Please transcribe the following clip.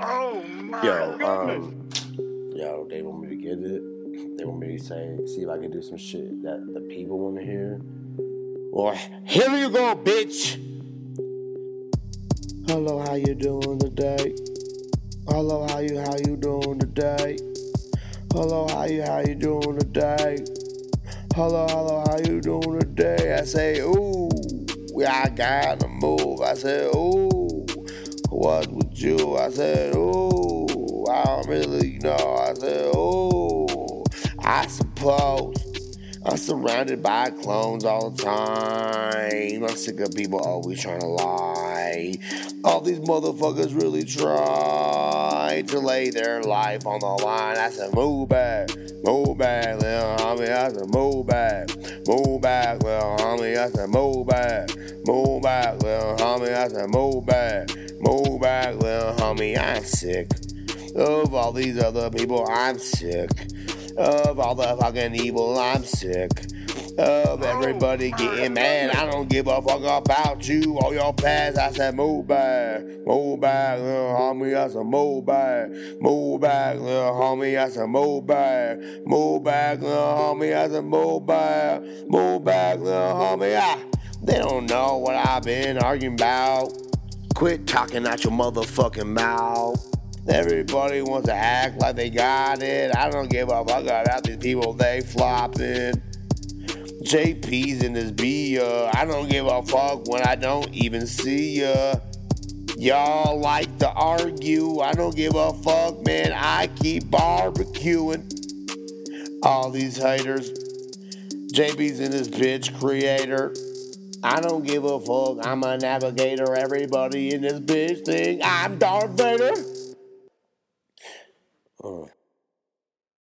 Oh my Yo, goodness. um, yo, they want me to get it. They want me to say, see if I can do some shit that the people want to hear. Well, here you go, bitch. Hello, how you doing today? Hello, how you how you doing today? Hello, how you how you doing today? Hello, hello, how you doing today? I say, ooh, I gotta move. I say, ooh, what's with you? I said, ooh, I don't really know. I said, ooh, I suppose. I'm surrounded by clones all the time. I'm sick of people always trying to lie. All these motherfuckers really try to lay their life on the line. I said, move back, move back, little homie. I said, move back, move back, little homie. I said, move back, move back, little homie. I said, move back, move back, little homie. I'm sick of all these other people. I'm sick of all the fucking evil. I'm sick of everybody getting mad. I don't give a fuck about you or your past. I said, move back, move back, little homie. I said, move back, move back, little homie. I said, move back, move back, little homie. I said, move back, move back, little homie. Ah, they don't know what I've been arguing about. Quit talking out your motherfucking mouth. Everybody wants to act like they got it. I don't give a fuck about these people, they flopping. JP's in this beer. I don't give a fuck when I don't even see ya. Y'all like to argue. I don't give a fuck, man. I keep barbecuing. All these haters. JP's in this bitch creator. I don't give a fuck. I'm a navigator. Everybody in this bitch thing. I'm Darth Vader. Uh.